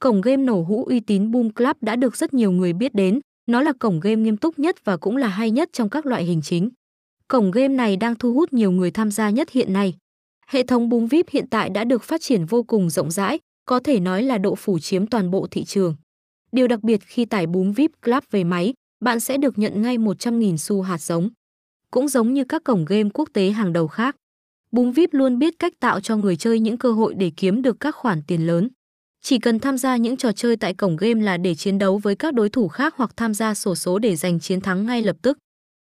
Cổng game nổ hũ uy tín Boom Club đã được rất nhiều người biết đến, nó là cổng game nghiêm túc nhất và cũng là hay nhất trong các loại hình chính. Cổng game này đang thu hút nhiều người tham gia nhất hiện nay. Hệ thống Boom VIP hiện tại đã được phát triển vô cùng rộng rãi, có thể nói là độ phủ chiếm toàn bộ thị trường. Điều đặc biệt khi tải Boom VIP Club về máy, bạn sẽ được nhận ngay 100.000 xu hạt giống. Cũng giống như các cổng game quốc tế hàng đầu khác, Boom VIP luôn biết cách tạo cho người chơi những cơ hội để kiếm được các khoản tiền lớn. Chỉ cần tham gia những trò chơi tại cổng game là để chiến đấu với các đối thủ khác hoặc tham gia sổ số để giành chiến thắng ngay lập tức.